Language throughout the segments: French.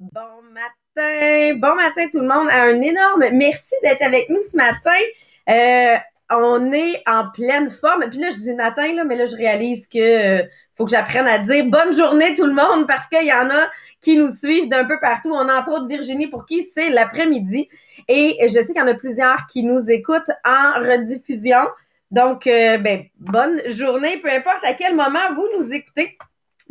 Bon matin, bon matin tout le monde. Un énorme merci d'être avec nous ce matin. Euh, on est en pleine forme. Puis là, je dis matin, là, mais là, je réalise que euh, faut que j'apprenne à dire bonne journée tout le monde parce qu'il y en a qui nous suivent d'un peu partout. On a entre autres Virginie pour qui c'est l'après-midi. Et je sais qu'il y en a plusieurs qui nous écoutent en rediffusion. Donc, euh, ben, bonne journée, peu importe à quel moment vous nous écoutez.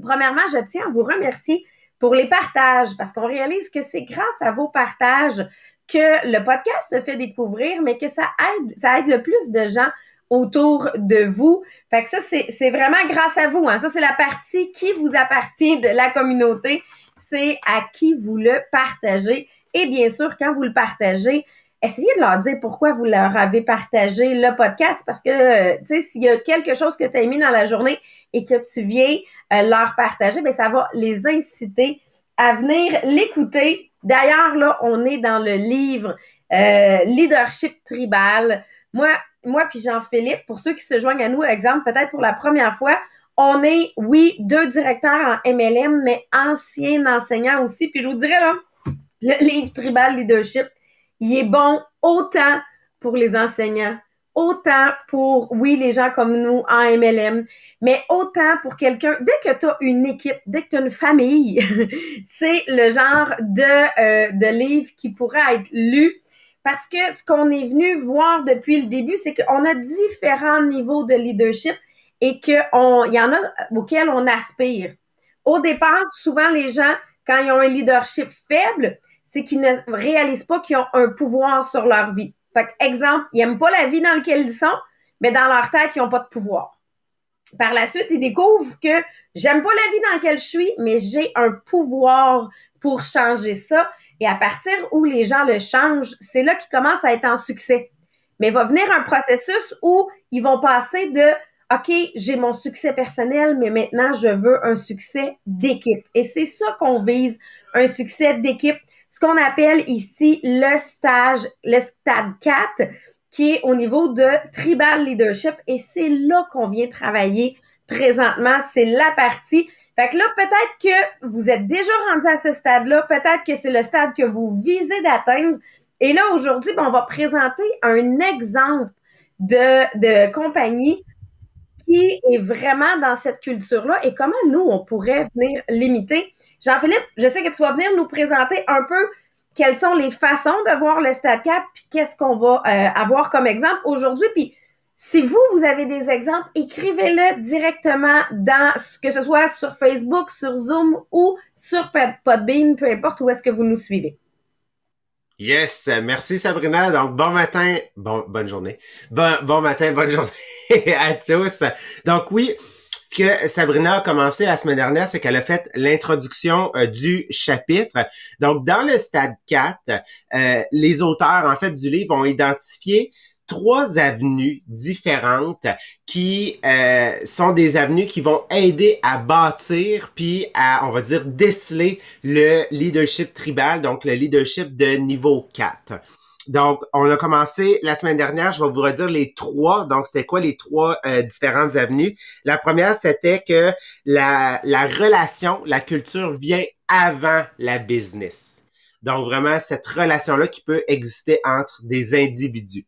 Premièrement, je tiens à vous remercier pour les partages, parce qu'on réalise que c'est grâce à vos partages que le podcast se fait découvrir, mais que ça aide, ça aide le plus de gens autour de vous. Fait que ça, c'est vraiment grâce à vous. Hein. Ça, c'est la partie qui vous appartient de la communauté. C'est à qui vous le partagez. Et bien sûr, quand vous le partagez, essayez de leur dire pourquoi vous leur avez partagé le podcast parce que, tu sais, s'il y a quelque chose que tu as aimé dans la journée et que tu viens euh, leur partager, ben ça va les inciter à venir l'écouter. D'ailleurs, là, on est dans le livre euh, Leadership Tribal. Moi, moi puis Jean-Philippe, pour ceux qui se joignent à nous, exemple, peut-être pour la première fois, on est, oui, deux directeurs en MLM, mais anciens enseignants aussi. Puis je vous dirais, là, le livre Tribal Leadership, il est bon autant pour les enseignants autant pour, oui, les gens comme nous en MLM, mais autant pour quelqu'un, dès que tu as une équipe, dès que tu as une famille, c'est le genre de, euh, de livre qui pourrait être lu. Parce que ce qu'on est venu voir depuis le début, c'est qu'on a différents niveaux de leadership et qu'il y en a auxquels on aspire. Au départ, souvent, les gens, quand ils ont un leadership faible, c'est qu'ils ne réalisent pas qu'ils ont un pouvoir sur leur vie. Fait exemple, ils n'aiment pas la vie dans laquelle ils sont, mais dans leur tête, ils n'ont pas de pouvoir. Par la suite, ils découvrent que j'aime pas la vie dans laquelle je suis, mais j'ai un pouvoir pour changer ça. Et à partir où les gens le changent, c'est là qu'ils commencent à être en succès. Mais va venir un processus où ils vont passer de OK, j'ai mon succès personnel, mais maintenant je veux un succès d'équipe. Et c'est ça qu'on vise, un succès d'équipe ce qu'on appelle ici le stage, le stade 4, qui est au niveau de tribal leadership. Et c'est là qu'on vient travailler présentement. C'est la partie. Fait que là, peut-être que vous êtes déjà rendu à ce stade-là. Peut-être que c'est le stade que vous visez d'atteindre. Et là, aujourd'hui, ben, on va présenter un exemple de, de compagnie qui est vraiment dans cette culture-là et comment nous, on pourrait venir limiter Jean-Philippe, je sais que tu vas venir nous présenter un peu quelles sont les façons de voir le 4, puis qu'est-ce qu'on va euh, avoir comme exemple aujourd'hui. Puis si vous, vous avez des exemples, écrivez-le directement dans, que ce soit sur Facebook, sur Zoom ou sur Podbean, peu importe où est-ce que vous nous suivez. Yes, merci Sabrina. Donc bon matin, bon bonne journée. Bon bon matin, bonne journée à tous. Donc oui, ce que Sabrina a commencé la semaine dernière, c'est qu'elle a fait l'introduction euh, du chapitre. Donc, dans le stade 4, euh, les auteurs, en fait, du livre ont identifié trois avenues différentes qui euh, sont des avenues qui vont aider à bâtir puis à, on va dire, déceler le leadership tribal, donc le leadership de niveau 4. Donc, on a commencé la semaine dernière, je vais vous redire les trois. Donc, c'était quoi les trois euh, différentes avenues? La première, c'était que la, la relation, la culture vient avant la business. Donc, vraiment, cette relation-là qui peut exister entre des individus.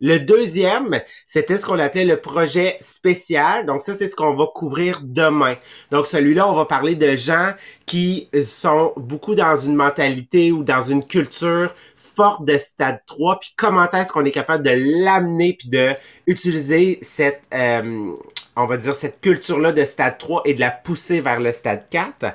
Le deuxième, c'était ce qu'on appelait le projet spécial. Donc ça, c'est ce qu'on va couvrir demain. Donc celui-là, on va parler de gens qui sont beaucoup dans une mentalité ou dans une culture forte de stade 3, puis comment est-ce qu'on est capable de l'amener puis de utiliser cette, euh, on va dire, cette culture-là de stade 3 et de la pousser vers le stade 4.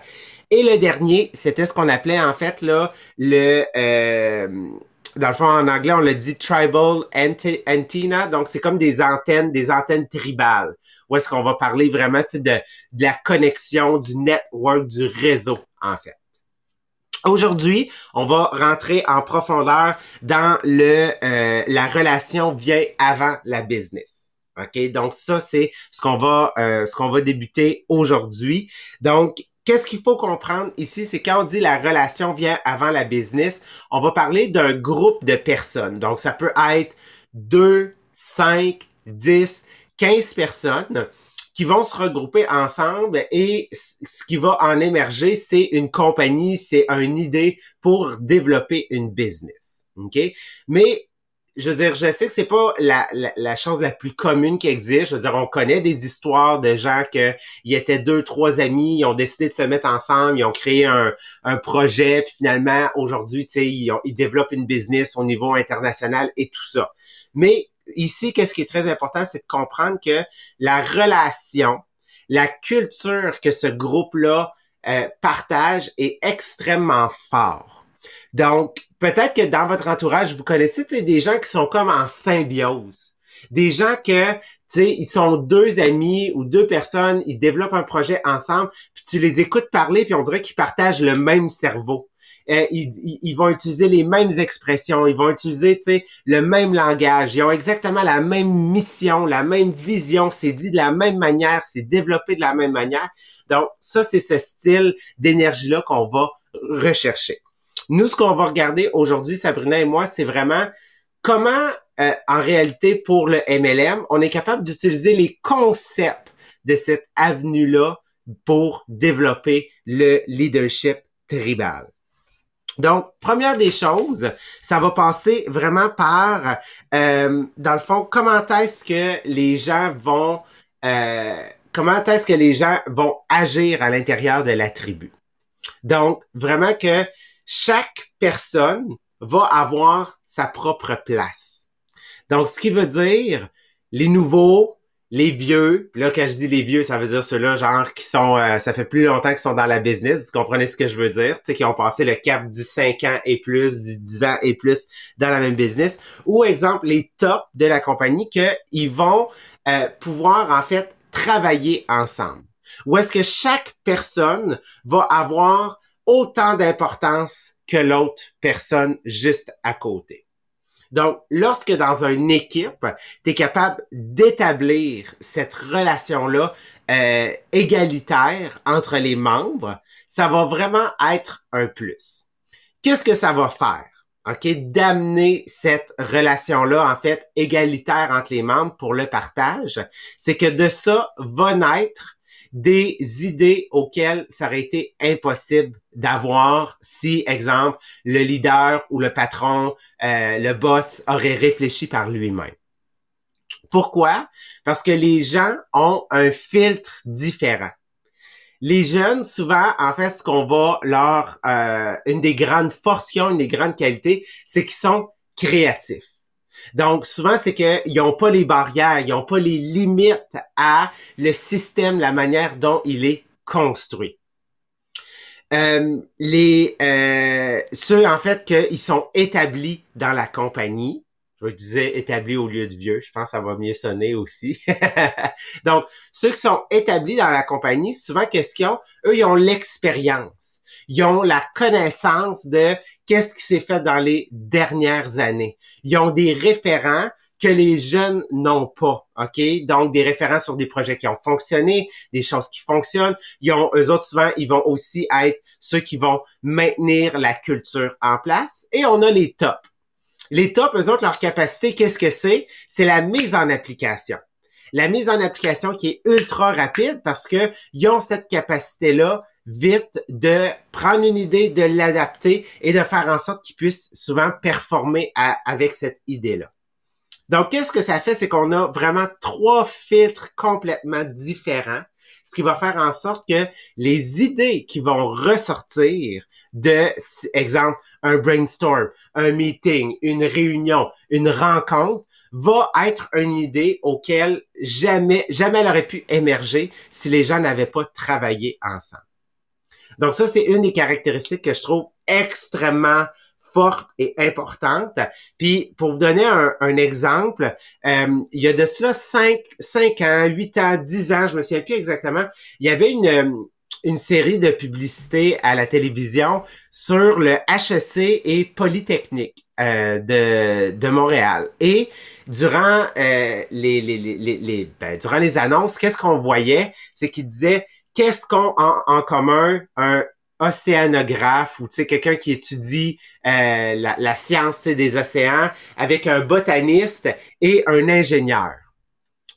Et le dernier, c'était ce qu'on appelait en fait là le euh, dans le fond en anglais on le dit tribal antenna, donc c'est comme des antennes, des antennes tribales. Où est-ce qu'on va parler vraiment de, de la connexion, du network, du réseau en fait. Aujourd'hui, on va rentrer en profondeur dans le euh, la relation vient avant la business. OK? Donc ça c'est ce qu'on va euh, ce qu'on va débuter aujourd'hui. Donc qu'est-ce qu'il faut comprendre ici, c'est quand on dit la relation vient avant la business, on va parler d'un groupe de personnes. Donc, ça peut être 2, 5, 10, 15 personnes qui vont se regrouper ensemble et ce qui va en émerger, c'est une compagnie, c'est une idée pour développer une business. Mais je veux dire, je sais que c'est pas la, la, chose la plus commune qui existe. Je veux dire, on connaît des histoires de gens que ils étaient deux, trois amis, ils ont décidé de se mettre ensemble, ils ont créé un, un projet, puis finalement, aujourd'hui, tu sais, ils, ils développent une business au niveau international et tout ça. Mais ici, qu'est-ce qui est très important, c'est de comprendre que la relation, la culture que ce groupe-là euh, partage est extrêmement fort. Donc, peut-être que dans votre entourage, vous connaissez des gens qui sont comme en symbiose. Des gens que, tu sais, ils sont deux amis ou deux personnes, ils développent un projet ensemble, puis tu les écoutes parler, puis on dirait qu'ils partagent le même cerveau. Euh, ils, vont utiliser les mêmes expressions, ils vont utiliser le même langage, ils ont exactement la même mission, la même vision, c'est dit de la même manière, c'est développé de la même manière. Donc, ça, c'est ce style d'énergie-là qu'on va rechercher. Nous, ce qu'on va regarder aujourd'hui, Sabrina et moi, c'est vraiment comment, euh, en réalité, pour le MLM, on est capable d'utiliser les concepts de cette avenue-là pour développer le leadership tribal. Donc, première des choses, ça va passer vraiment par, euh, dans le fond, comment est-ce que les gens vont, euh, comment est-ce que les gens vont agir à l'intérieur de la tribu. Donc, vraiment que chaque personne va avoir sa propre place. Donc, ce qui veut dire, les nouveaux, les vieux, là quand je dis les vieux, ça veut dire ceux-là genre qui sont euh, ça fait plus longtemps qu'ils sont dans la business, vous comprenez ce que je veux dire, tu sais qui ont passé le cap du 5 ans et plus, du 10 ans et plus dans la même business ou exemple les tops de la compagnie que ils vont euh, pouvoir en fait travailler ensemble. Ou est-ce que chaque personne va avoir autant d'importance que l'autre personne juste à côté. Donc, lorsque dans une équipe, tu es capable d'établir cette relation-là euh, égalitaire entre les membres, ça va vraiment être un plus. Qu'est-ce que ça va faire? OK, d'amener cette relation-là, en fait, égalitaire entre les membres pour le partage, c'est que de ça va naître des idées auxquelles ça aurait été impossible d'avoir si, exemple, le leader ou le patron, euh, le boss aurait réfléchi par lui-même. Pourquoi? Parce que les gens ont un filtre différent. Les jeunes, souvent, en fait, ce qu'on va leur... Euh, une des grandes forces qu'ils ont, une des grandes qualités, c'est qu'ils sont créatifs. Donc, souvent, c'est qu'ils n'ont pas les barrières, ils n'ont pas les limites à le système, la manière dont il est construit. Euh, les euh, ceux en fait qu'ils sont établis dans la compagnie. Je disais établis au lieu de vieux. Je pense que ça va mieux sonner aussi. Donc, ceux qui sont établis dans la compagnie, souvent, qu'est-ce qu'ils ont? Eux, ils ont l'expérience ils ont la connaissance de qu'est-ce qui s'est fait dans les dernières années. Ils ont des référents que les jeunes n'ont pas, OK? Donc, des référents sur des projets qui ont fonctionné, des choses qui fonctionnent. Ils ont, eux autres, souvent, ils vont aussi être ceux qui vont maintenir la culture en place. Et on a les tops. Les tops, eux autres, leur capacité, qu'est-ce que c'est? C'est la mise en application. La mise en application qui est ultra rapide parce que ils ont cette capacité-là vite de prendre une idée, de l'adapter et de faire en sorte qu'ils puissent souvent performer avec cette idée-là. Donc, qu'est-ce que ça fait? C'est qu'on a vraiment trois filtres complètement différents, ce qui va faire en sorte que les idées qui vont ressortir de, exemple, un brainstorm, un meeting, une réunion, une rencontre, va être une idée auquel jamais, jamais elle aurait pu émerger si les gens n'avaient pas travaillé ensemble. Donc ça, c'est une des caractéristiques que je trouve extrêmement forte et importante. Puis pour vous donner un, exemple, euh, il y a de cela 5, 5 ans, 8 ans, 10 ans, je me souviens plus exactement, il y avait une, une série de publicités à la télévision sur le HEC et Polytechnique euh, de, de Montréal. Et durant euh, les, les, les, les ben, durant les annonces, qu'est-ce qu'on voyait? C'est qu'il disait qu'est-ce qu'on a en commun un océanographe ou quelqu'un qui étudie euh, la, la, science des océans avec un botaniste et un ingénieur?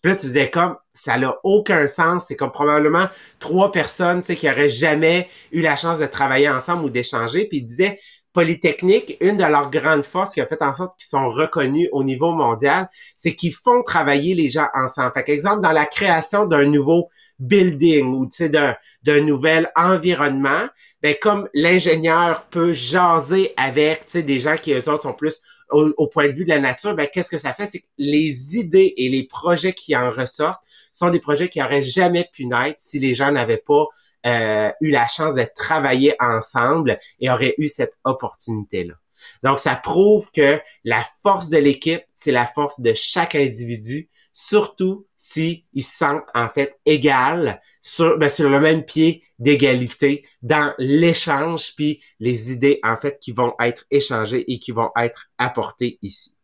Puis là, tu faisais comme, ça n'a aucun sens. C'est comme probablement trois personnes, qui auraient jamais eu la chance de travailler ensemble ou d'échanger. Puis il disait, Polytechnique, une de leurs grandes forces qui a fait en sorte qu'ils sont reconnus au niveau mondial, c'est qu'ils font travailler les gens ensemble. Fait exemple, dans la création d'un nouveau building ou tu d'un d'un nouvel environnement, ben comme l'ingénieur peut jaser avec tu sais des gens qui eux autres sont plus au, point de vue de la nature, ben qu'est-ce que ça fait? C'est que les idées et les projets qui en ressortent sont des projets qui auraient jamais pu naître si les gens n'avaient pas euh, eu la chance de travailler ensemble et auraient eu cette opportunité là. Donc, ça prouve que la force de l'équipe, c'est la force de chaque individu, surtout si ils se sentent en fait égal sur, ben, sur le même pied d'égalité dans l'échange puis les idées en fait qui vont être échangées et qui vont être apportées ici.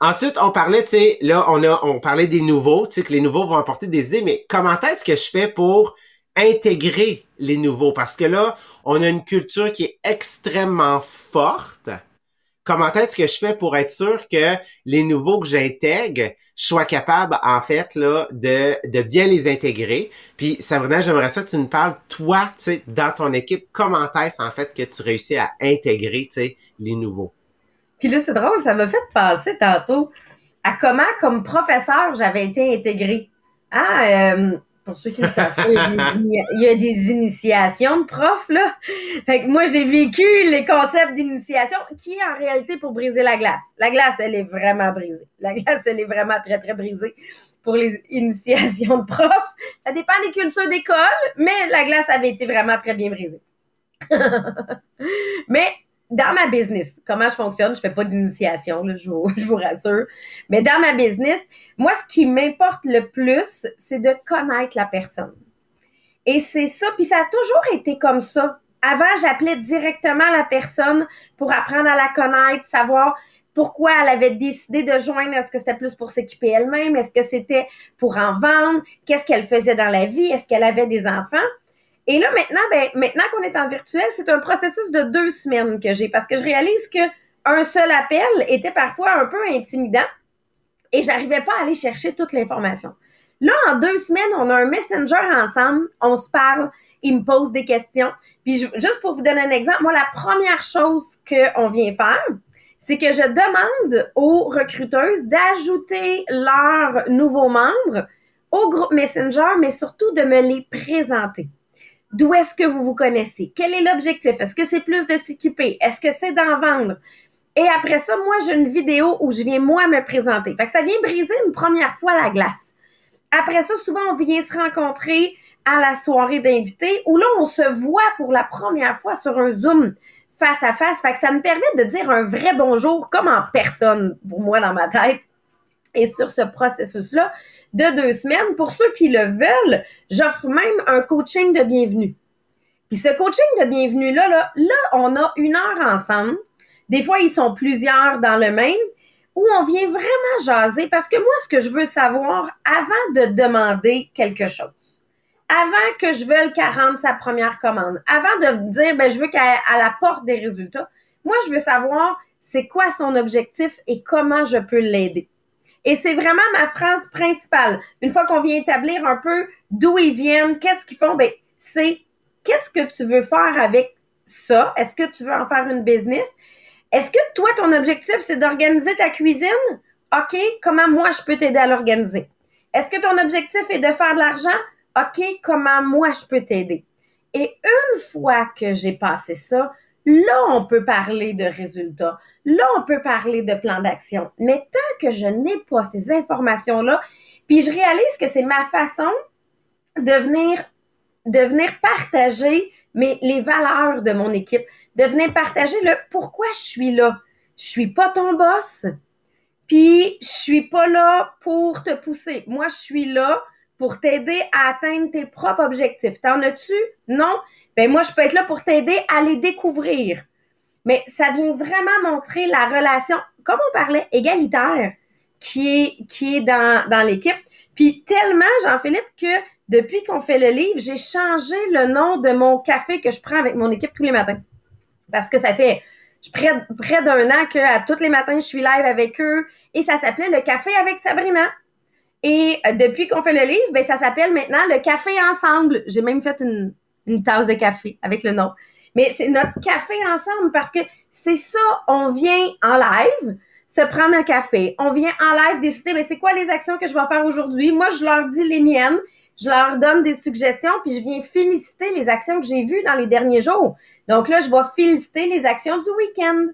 Ensuite, on parlait, tu sais, là, on a, on parlait des nouveaux, tu sais, que les nouveaux vont apporter des idées, mais comment est-ce que je fais pour intégrer les nouveaux? Parce que là, on a une culture qui est extrêmement forte comment est-ce que je fais pour être sûr que les nouveaux que j'intègre soient capables, en fait, là, de, de bien les intégrer? Puis, Sabrina, j'aimerais ça que tu nous parles, toi, tu sais, dans ton équipe, comment est-ce, en fait, que tu réussis à intégrer, tu sais, les nouveaux? Puis là, c'est drôle, ça m'a fait penser tantôt à comment, comme professeur, j'avais été intégrée. Ah, euh, pour ceux qui ne savent pas, il y, a des, initiations de profs, là. Fait que moi, j'ai vécu les concepts d'initiation qui est en réalité pour briser la glace. La glace, elle est vraiment brisée. La glace, elle est vraiment très, très brisée pour les initiations de profs. Ça dépend des cultures d'école, mais la glace avait été vraiment très bien brisée. mais dans ma business, comment je fonctionne, je fais pas d'initiation, je vous, je vous rassure, mais dans ma business, moi, ce qui m'importe le plus, c'est de connaître la personne. Et c'est ça, puis ça a toujours été comme ça. Avant, j'appelais directement la personne pour apprendre à la connaître, savoir pourquoi elle avait décidé de joindre. Est-ce que c'était plus pour s'équiper elle-même? Est-ce que c'était pour en vendre? Qu'est-ce qu'elle faisait dans la vie? Est-ce qu'elle avait des enfants? Et là, maintenant, ben, maintenant qu'on est en virtuel, c'est un processus de deux semaines que j'ai parce que je réalise que un seul appel était parfois un peu intimidant et j'arrivais pas à aller chercher toute l'information. Là, en deux semaines, on a un messenger ensemble, on se parle, il me pose des questions. Puis juste pour vous donner un exemple, moi, la première chose qu'on vient faire, c'est que je demande aux recruteuses d'ajouter leurs nouveaux membres au groupe Messenger, mais surtout de me les présenter. D'où est-ce que vous vous connaissez? Quel est l'objectif? Est-ce que c'est plus de s'équiper? Est-ce que c'est d'en vendre? Et après ça, moi, j'ai une vidéo où je viens moi me présenter. Fait que ça vient briser une première fois la glace. Après ça, souvent, on vient se rencontrer à la soirée d'invités où là, on se voit pour la première fois sur un Zoom face à face. Fait que ça me permet de dire un vrai bonjour comme en personne pour moi dans ma tête. Et sur ce processus-là de deux semaines, pour ceux qui le veulent, j'offre même un coaching de bienvenue. Puis ce coaching de bienvenue-là, là, là, on a une heure ensemble des fois, ils sont plusieurs dans le même, où on vient vraiment jaser parce que moi, ce que je veux savoir avant de demander quelque chose, avant que je veuille qu'elle rende sa première commande, avant de dire, ben, je veux qu'elle apporte des résultats, moi, je veux savoir c'est quoi son objectif et comment je peux l'aider. Et c'est vraiment ma phrase principale. Une fois qu'on vient établir un peu d'où ils viennent, qu'est-ce qu'ils font, ben, c'est qu'est-ce que tu veux faire avec ça? Est-ce que tu veux en faire une business? Est-ce que toi, ton objectif, c'est d'organiser ta cuisine? OK, comment moi, je peux t'aider à l'organiser? Est-ce que ton objectif est de faire de l'argent? OK, comment moi, je peux t'aider? Et une fois que j'ai passé ça, là, on peut parler de résultats. Là, on peut parler de plan d'action. Mais tant que je n'ai pas ces informations-là, puis je réalise que c'est ma façon de venir, partager les valeurs de mon équipe, de venir partager le pourquoi je suis là. Je suis pas ton boss, puis je suis pas là pour te pousser. Moi, je suis là pour t'aider à atteindre tes propres objectifs. T'en as-tu? Non? Ben moi, je peux être là pour t'aider à les découvrir. Mais ça vient vraiment montrer la relation, comme on parlait, égalitaire qui est, qui est dans, dans l'équipe. Puis tellement, Jean-Philippe, que depuis qu'on fait le livre, j'ai changé le nom de mon café que je prends avec mon équipe tous les matins. Parce que ça fait près, d'un an qu'à tous les matins, je suis live avec eux. Et ça s'appelait le café avec Sabrina. Et euh, depuis qu'on fait le livre, ben, ça s'appelle maintenant le café ensemble. J'ai même fait une, une tasse de café avec le nom. Mais c'est notre café ensemble parce que c'est ça, on vient en live se prendre un café. On vient en live décider, mais c'est quoi les actions que je vais faire aujourd'hui? Moi, je leur dis les miennes je leur donne des suggestions, puis je viens féliciter les actions que j'ai vues dans les derniers jours. Donc là, je vais féliciter les actions du week-end.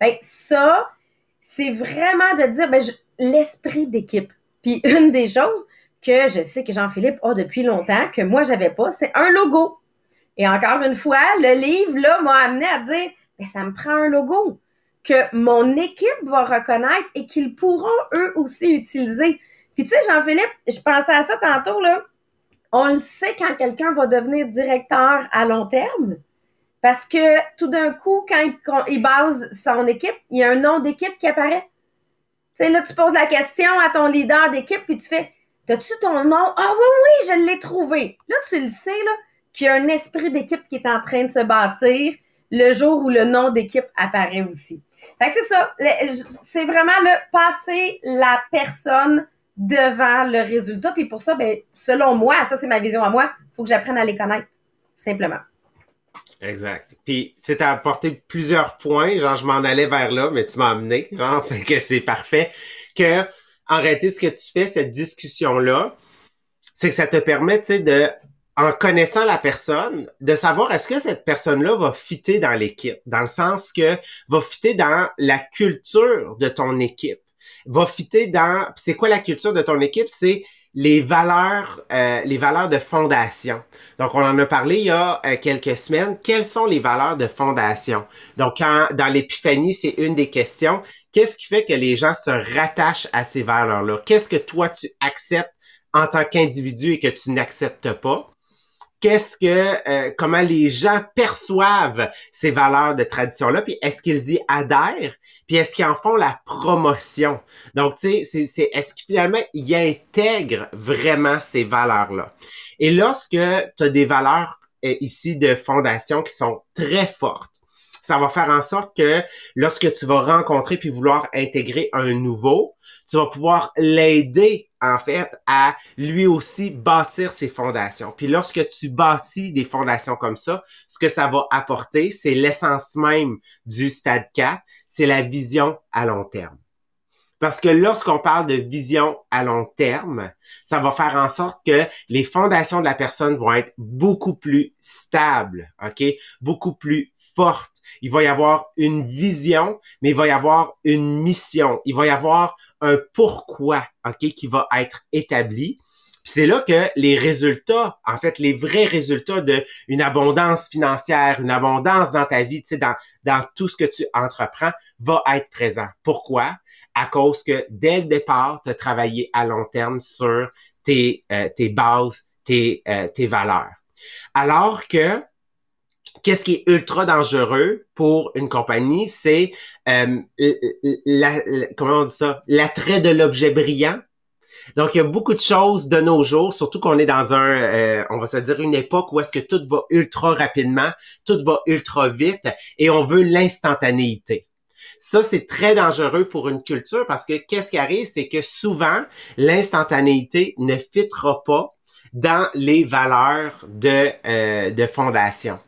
Ben, ça, c'est vraiment de dire ben, l'esprit d'équipe. Puis une des choses que je sais que Jean-Philippe a depuis longtemps, que moi, j'avais pas, c'est un logo. Et encore une fois, le livre, là, m'a amené à dire, ben, ça me prend un logo que mon équipe va reconnaître et qu'ils pourront eux aussi utiliser. Puis tu sais, Jean-Philippe, je pensais à ça tantôt, là. On le sait quand quelqu'un va devenir directeur à long terme. Parce que tout d'un coup, quand il, base son équipe, il y a un nom d'équipe qui apparaît. Tu sais, là, tu poses la question à ton leader d'équipe, puis tu fais T'as-tu ton nom? Ah oui, oui, je l'ai trouvé. Là, tu le sais, là, qu'il y a un esprit d'équipe qui est en train de se bâtir le jour où le nom d'équipe apparaît aussi. Fait que c'est ça. C'est vraiment le passer la personne devant le résultat. Puis pour ça, ben, selon moi, ça c'est ma vision à moi, il faut que j'apprenne à les connaître, simplement. Exact. Puis, tu as apporté plusieurs points, genre je m'en allais vers là, mais tu m'as amené, genre, fait que c'est parfait. Que, en réalité, ce que tu fais, cette discussion-là, c'est que ça te permet, tu sais, de, en connaissant la personne, de savoir est-ce que cette personne-là va fitter dans l'équipe, dans le sens que va fitter dans la culture de ton équipe. Va fitter dans c'est quoi la culture de ton équipe? C'est les valeurs euh, les valeurs de fondation. Donc on en a parlé il y a euh, quelques semaines, quelles sont les valeurs de fondation? Donc dans l'épiphanie, c'est une des questions, qu'est-ce qui fait que les gens se rattachent à ces valeurs-là? Qu'est-ce que toi tu acceptes en tant qu'individu et que tu n'acceptes pas? Qu'est-ce que euh, comment les gens perçoivent ces valeurs de tradition là puis est-ce qu'ils y adhèrent puis est-ce qu'ils en font la promotion? Donc tu sais c'est est-ce qu'ils finalement y intègrent vraiment ces valeurs là et lorsque tu as des valeurs euh, ici de fondation qui sont très fortes ça va faire en sorte que lorsque tu vas rencontrer puis vouloir intégrer un nouveau, tu vas pouvoir l'aider en fait à lui aussi bâtir ses fondations. Puis lorsque tu bâtis des fondations comme ça, ce que ça va apporter, c'est l'essence même du stade 4, c'est la vision à long terme. Parce que lorsqu'on parle de vision à long terme, ça va faire en sorte que les fondations de la personne vont être beaucoup plus stables, OK? Beaucoup plus fortes. Il va y avoir une vision, mais il va y avoir une mission. Il va y avoir un pourquoi, OK, qui va être établi. C'est là que les résultats, en fait, les vrais résultats de une abondance financière, une abondance dans ta vie, tu sais, dans, dans tout ce que tu entreprends, va être présent. Pourquoi? À cause que dès le départ, tu as travaillé à long terme sur tes, euh, tes bases, tes, euh, tes valeurs. Alors que qu'est-ce qui est ultra dangereux pour une compagnie, c'est euh, la, comment on dit ça, l'attrait de l'objet brillant. Donc, il y a beaucoup de choses de nos jours, surtout qu'on est dans un, euh, on va se dire, une époque où est-ce que tout va ultra rapidement, tout va ultra vite, et on veut l'instantanéité. Ça, c'est très dangereux pour une culture parce que qu'est-ce qui arrive, c'est que souvent, l'instantanéité ne fitera pas dans les valeurs de, euh, de fondation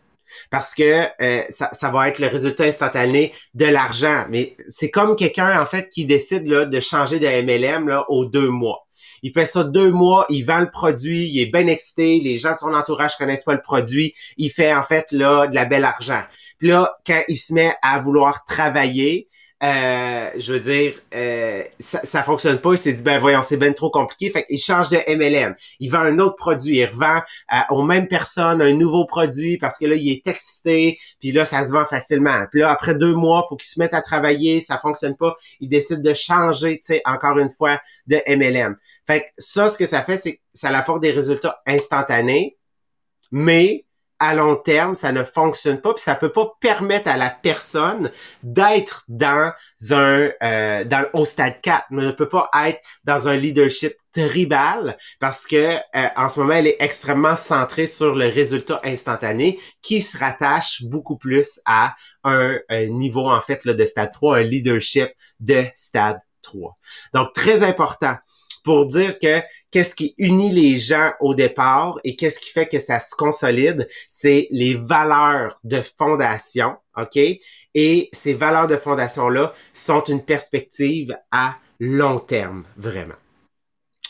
parce que euh, ça, ça, va être le résultat instantané de l'argent. Mais c'est comme quelqu'un en fait qui décide là, de changer de MLM là, aux deux mois. Il fait ça deux mois, il vend le produit, il est bien excité, les gens de son entourage connaissent pas le produit, il fait en fait là de la belle argent. Puis là, quand il se met à vouloir travailler, euh, je veux dire, euh, ça, ça fonctionne pas. Il s'est dit, ben voyons, c'est bien trop compliqué. Fait qu'il change de MLM. Il vend un autre produit. Il revend euh, aux mêmes personnes un nouveau produit parce que là, il est excité. Puis là, ça se vend facilement. Puis là, après deux mois, faut qu'il se mette à travailler. Ça fonctionne pas. Il décide de changer, tu sais, encore une fois, de MLM. Fait que ça, ce que ça fait, c'est que ça apporte des résultats instantanés. Mais à long terme, ça ne fonctionne pas, puis ça peut pas permettre à la personne d'être dans un euh, dans au stade 4, mais ne peut pas être dans un leadership tribal parce que euh, en ce moment elle est extrêmement centrée sur le résultat instantané qui se rattache beaucoup plus à un, niveau en fait là, de stade 3, un leadership de stade 3. Donc très important pour dire que qu'est-ce qui unit les gens au départ et qu'est-ce qui fait que ça se consolide, c'est les valeurs de fondation, OK? Et ces valeurs de fondation-là sont une perspective à long terme, vraiment.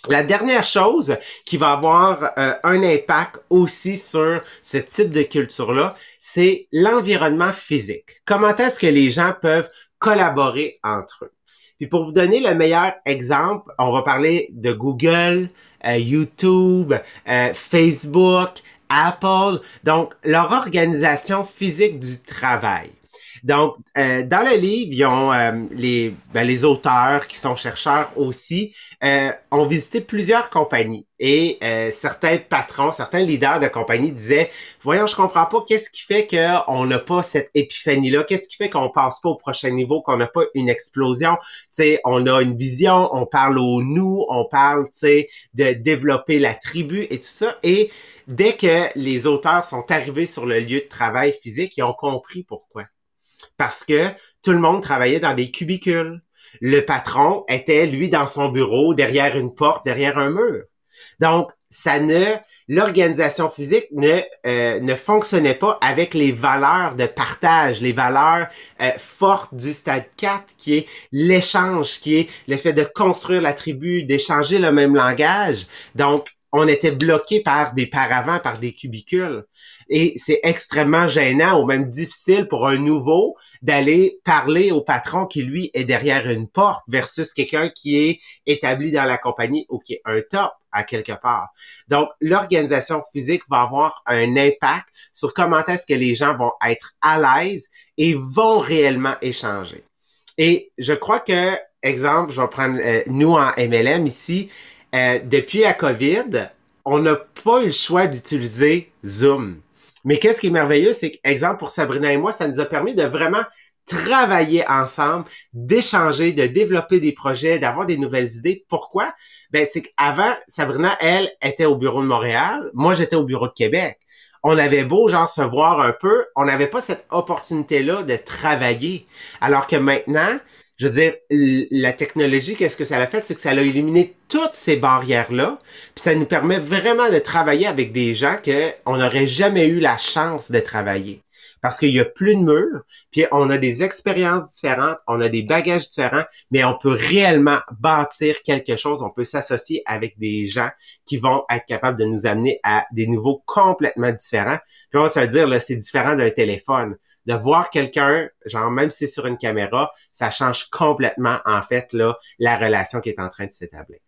La dernière chose qui va avoir euh, un impact aussi sur ce type de culture-là, c'est l'environnement physique. Comment est-ce que les gens peuvent collaborer entre eux? Puis pour vous donner le meilleur exemple, on va parler de Google, euh, YouTube, euh, Facebook, Apple, donc leur organisation physique du travail. Donc, euh, dans le livre, ils ont euh, les, ben, les auteurs qui sont chercheurs aussi. Euh, ont visité plusieurs compagnies et certains patrons, certains leaders de compagnies disaient voyons, je comprends pas qu'est-ce qui fait qu'on n'a pas cette épiphanie là, qu'est-ce qui fait qu'on passe pas au prochain niveau, qu'on n'a pas une explosion? Tu sais, on a une vision, on parle au nous, on parle, tu sais, de développer la tribu et tout ça. Et dès que les auteurs sont arrivés sur le lieu de travail physique, ils ont compris pourquoi parce que tout le monde travaillait dans des cubicules. Le patron était, lui, dans son bureau, derrière une porte, derrière un mur. Donc, ça ne, l'organisation physique ne euh, fonctionnait pas avec les valeurs de partage, les valeurs euh, fortes du stade 4, qui est l'échange, qui est le fait de construire la tribu, d'échanger le même langage. Donc, on était bloqué par des paravents, par des cubicules. Et c'est extrêmement gênant ou même difficile pour un nouveau d'aller parler au patron qui, lui, est derrière une porte versus quelqu'un qui est établi dans la compagnie ou qui est un top à quelque part. Donc, l'organisation physique va avoir un impact sur comment est-ce que les gens vont être à l'aise et vont réellement échanger. Et je crois que, exemple, je vais prendre euh, nous en MLM ici, euh, depuis la COVID, on n'a pas eu le choix d'utiliser Zoom. Mais qu'est-ce qui est merveilleux, c'est qu'exemple pour Sabrina et moi, ça nous a permis de vraiment travailler ensemble, d'échanger, de développer des projets, d'avoir des nouvelles idées. Pourquoi? Ben, c'est qu'avant, Sabrina, elle, était au bureau de Montréal. Moi, j'étais au bureau de Québec. On avait beau, genre, se voir un peu. On n'avait pas cette opportunité-là de travailler. Alors que maintenant, je veux dire, la technologie, qu'est-ce que ça a fait? C'est que ça a éliminé toutes ces barrières-là. Puis ça nous permet vraiment de travailler avec des gens qu'on n'aurait jamais eu la chance de travailler parce qu'il y a plus de murs, puis on a des expériences différentes, on a des bagages différents, mais on peut réellement bâtir quelque chose, on peut s'associer avec des gens qui vont être capables de nous amener à des niveaux complètement différents. Puis on va se dire, là, c'est différent d'un téléphone. De voir quelqu'un, genre même si c'est sur une caméra, ça change complètement, en fait, là, la relation qui est en train de s'établir.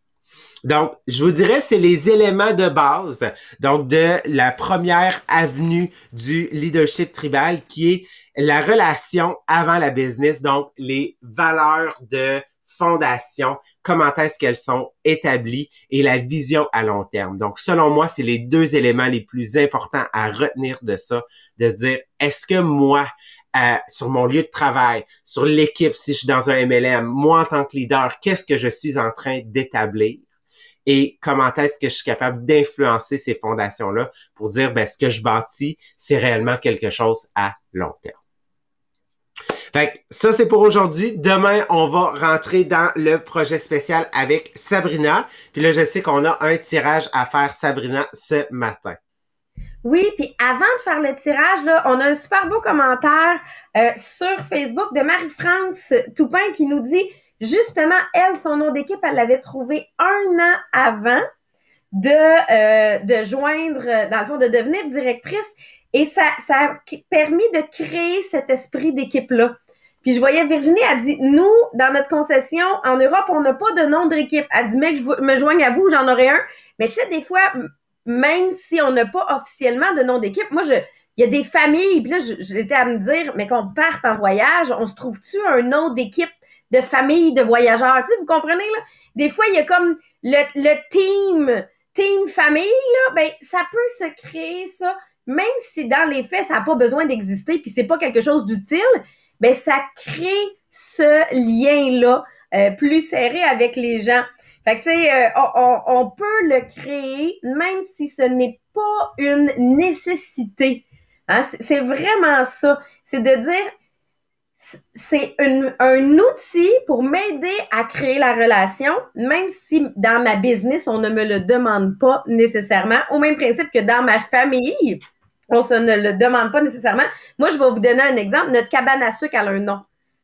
Donc, je vous dirais, c'est les éléments de base, donc de la première avenue du leadership tribal qui est la relation avant la business, donc les valeurs de fondation, comment est-ce qu'elles sont établies et la vision à long terme. Donc, selon moi, c'est les deux éléments les plus importants à retenir de ça, de se dire, est-ce que moi, sur mon lieu de travail, sur l'équipe, si je suis dans un MLM, moi en tant que leader, qu'est-ce que je suis en train d'établir? et comment est-ce que je suis capable d'influencer ces fondations-là pour dire, ben, ce que je bâtis, c'est réellement quelque chose à long terme. Fait ça, c'est pour aujourd'hui. Demain, on va rentrer dans le projet spécial avec Sabrina. Puis là, je sais qu'on a un tirage à faire, Sabrina, ce matin. Oui, puis avant de faire le tirage, là, on a un super beau commentaire euh, sur Facebook de Marie-France Toupin qui nous dit Justement, elle, son nom d'équipe, elle l'avait trouvé un an avant de, euh, de joindre, dans le fond, de devenir directrice. Et ça, ça a permis de créer cet esprit d'équipe-là. Puis je voyais Virginie, elle dit, nous, dans notre concession, en Europe, on n'a pas de nom d'équipe. Elle dit, mec, je me joigne à vous, j'en aurai un. Mais tu sais, des fois, même si on n'a pas officiellement de nom d'équipe, moi, je, il y a des familles, puis là, j'étais à me dire, mais qu'on parte en voyage, on se trouve-tu un nom d'équipe de famille de voyageurs? Tu sais, vous comprenez, là? Des fois, il y a comme le, team, team famille, là, ben, ça peut se créer, ça, même si dans les faits, ça n'a pas besoin d'exister, puis c'est pas quelque chose d'utile, ben ça crée ce lien-là euh, plus serré avec les gens. Fait que, tu sais, euh, on, peut le créer même si ce n'est pas une nécessité. Hein? C'est vraiment ça. C'est de dire, c'est un outil pour m'aider à créer la relation, même si dans ma business, on ne me le demande pas nécessairement, au même principe que dans ma famille, on se ne le demande pas nécessairement. Moi, je vais vous donner un exemple. Notre cabane à sucre, a un nom.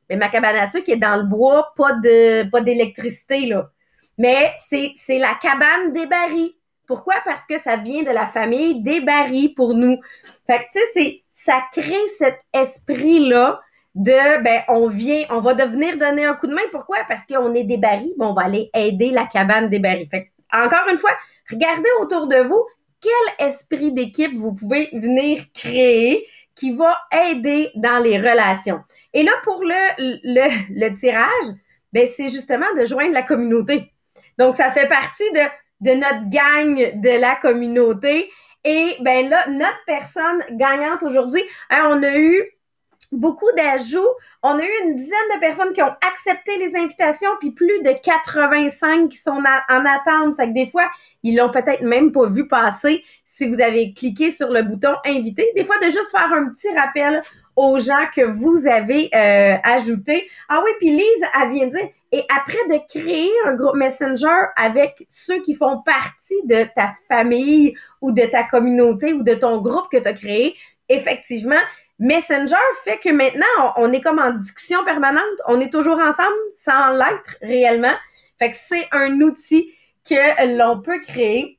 Mais ma cabane à sucre est dans le bois, pas de pas d'électricité, là. Mais c'est, la cabane des barils. Pourquoi? Parce que ça vient de la famille des barils pour nous. Fait que, tu sais, ça crée cet esprit-là de ben on vient, on va devenir donner un coup de main. Pourquoi? Parce qu'on est des barils, bon, on va aller aider la cabane des barils. Fait encore une fois, regardez autour de vous quel esprit d'équipe vous pouvez venir créer qui va aider dans les relations. Et là, pour le, le, le tirage, ben, c'est justement de joindre la communauté. Donc, ça fait partie de, de notre gang de la communauté. Et ben là, notre personne gagnante aujourd'hui, hein, on a eu beaucoup d'ajouts. On a eu une dizaine de personnes qui ont accepté les invitations, puis plus de 85 qui sont en attente. Fait que des fois, ils l'ont peut-être même pas vu passer si vous avez cliqué sur le bouton inviter. Des fois, de juste faire un petit rappel aux gens que vous avez euh, ajoutés. Ah oui, puis Lise, elle vient de dire, et après de créer un groupe Messenger avec ceux qui font partie de ta famille ou de ta communauté ou de ton groupe que tu as créé, effectivement, Messenger fait que maintenant, on, est comme en discussion permanente. On est toujours ensemble sans l'être réellement. Fait que c'est un outil que l'on peut créer.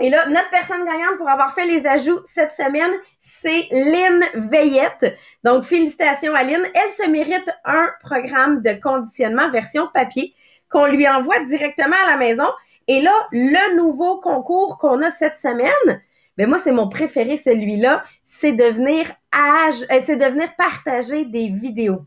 Et là, notre personne gagnante pour avoir fait les ajouts cette semaine, c'est Lynn Veillette. Donc, félicitations à Lynn. Elle se mérite un programme de conditionnement version papier qu'on lui envoie directement à la maison. Et là, le nouveau concours qu'on a cette semaine, mais moi, c'est mon préféré, celui-là, c'est de venir euh, c'est de venir partager des vidéos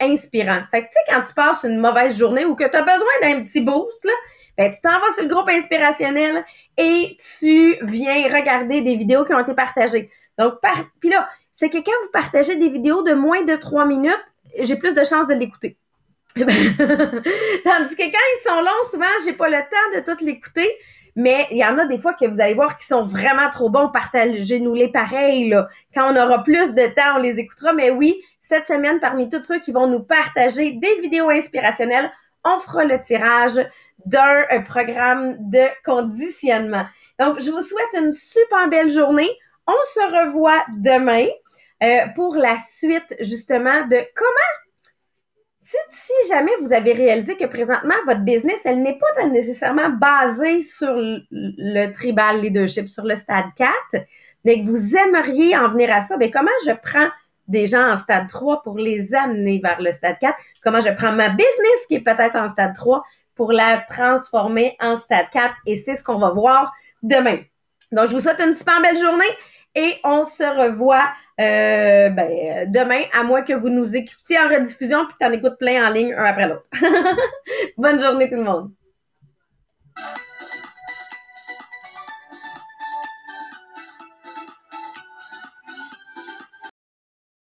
inspirantes. Fait que, tu sais, quand tu passes une mauvaise journée ou que tu as besoin d'un petit boost, là, ben, tu t'en vas sur le groupe inspirationnel et tu viens regarder des vidéos qui ont été partagées. Donc, par... puis là, c'est que quand vous partagez des vidéos de moins de trois minutes, j'ai plus de chances de l'écouter. Tandis que quand ils sont longs, souvent, j'ai pas le temps de tout l'écouter. Mais il y en a des fois que vous allez voir qui sont vraiment trop bons. Partagez-nous les pareils. Là. Quand on aura plus de temps, on les écoutera. Mais oui, cette semaine, parmi tous ceux qui vont nous partager des vidéos inspirationnelles, on fera le tirage d'un programme de conditionnement. Donc, je vous souhaite une super belle journée. On se revoit demain euh, pour la suite justement de comment si, jamais vous avez réalisé que présentement, votre business, elle n'est pas nécessairement basée sur le, tribal leadership, sur le stade 4, mais que vous aimeriez en venir à ça, bien, comment je prends des gens en stade 3 pour les amener vers le stade 4? Comment je prends ma business qui est peut-être en stade 3 pour la transformer en stade 4? Et c'est ce qu'on va voir demain. Donc, je vous souhaite une super belle journée et on se revoit euh, ben, demain, à moins que vous nous écoutiez en rediffusion puis que tu en écoutes plein en ligne un après l'autre. Bonne journée tout le monde.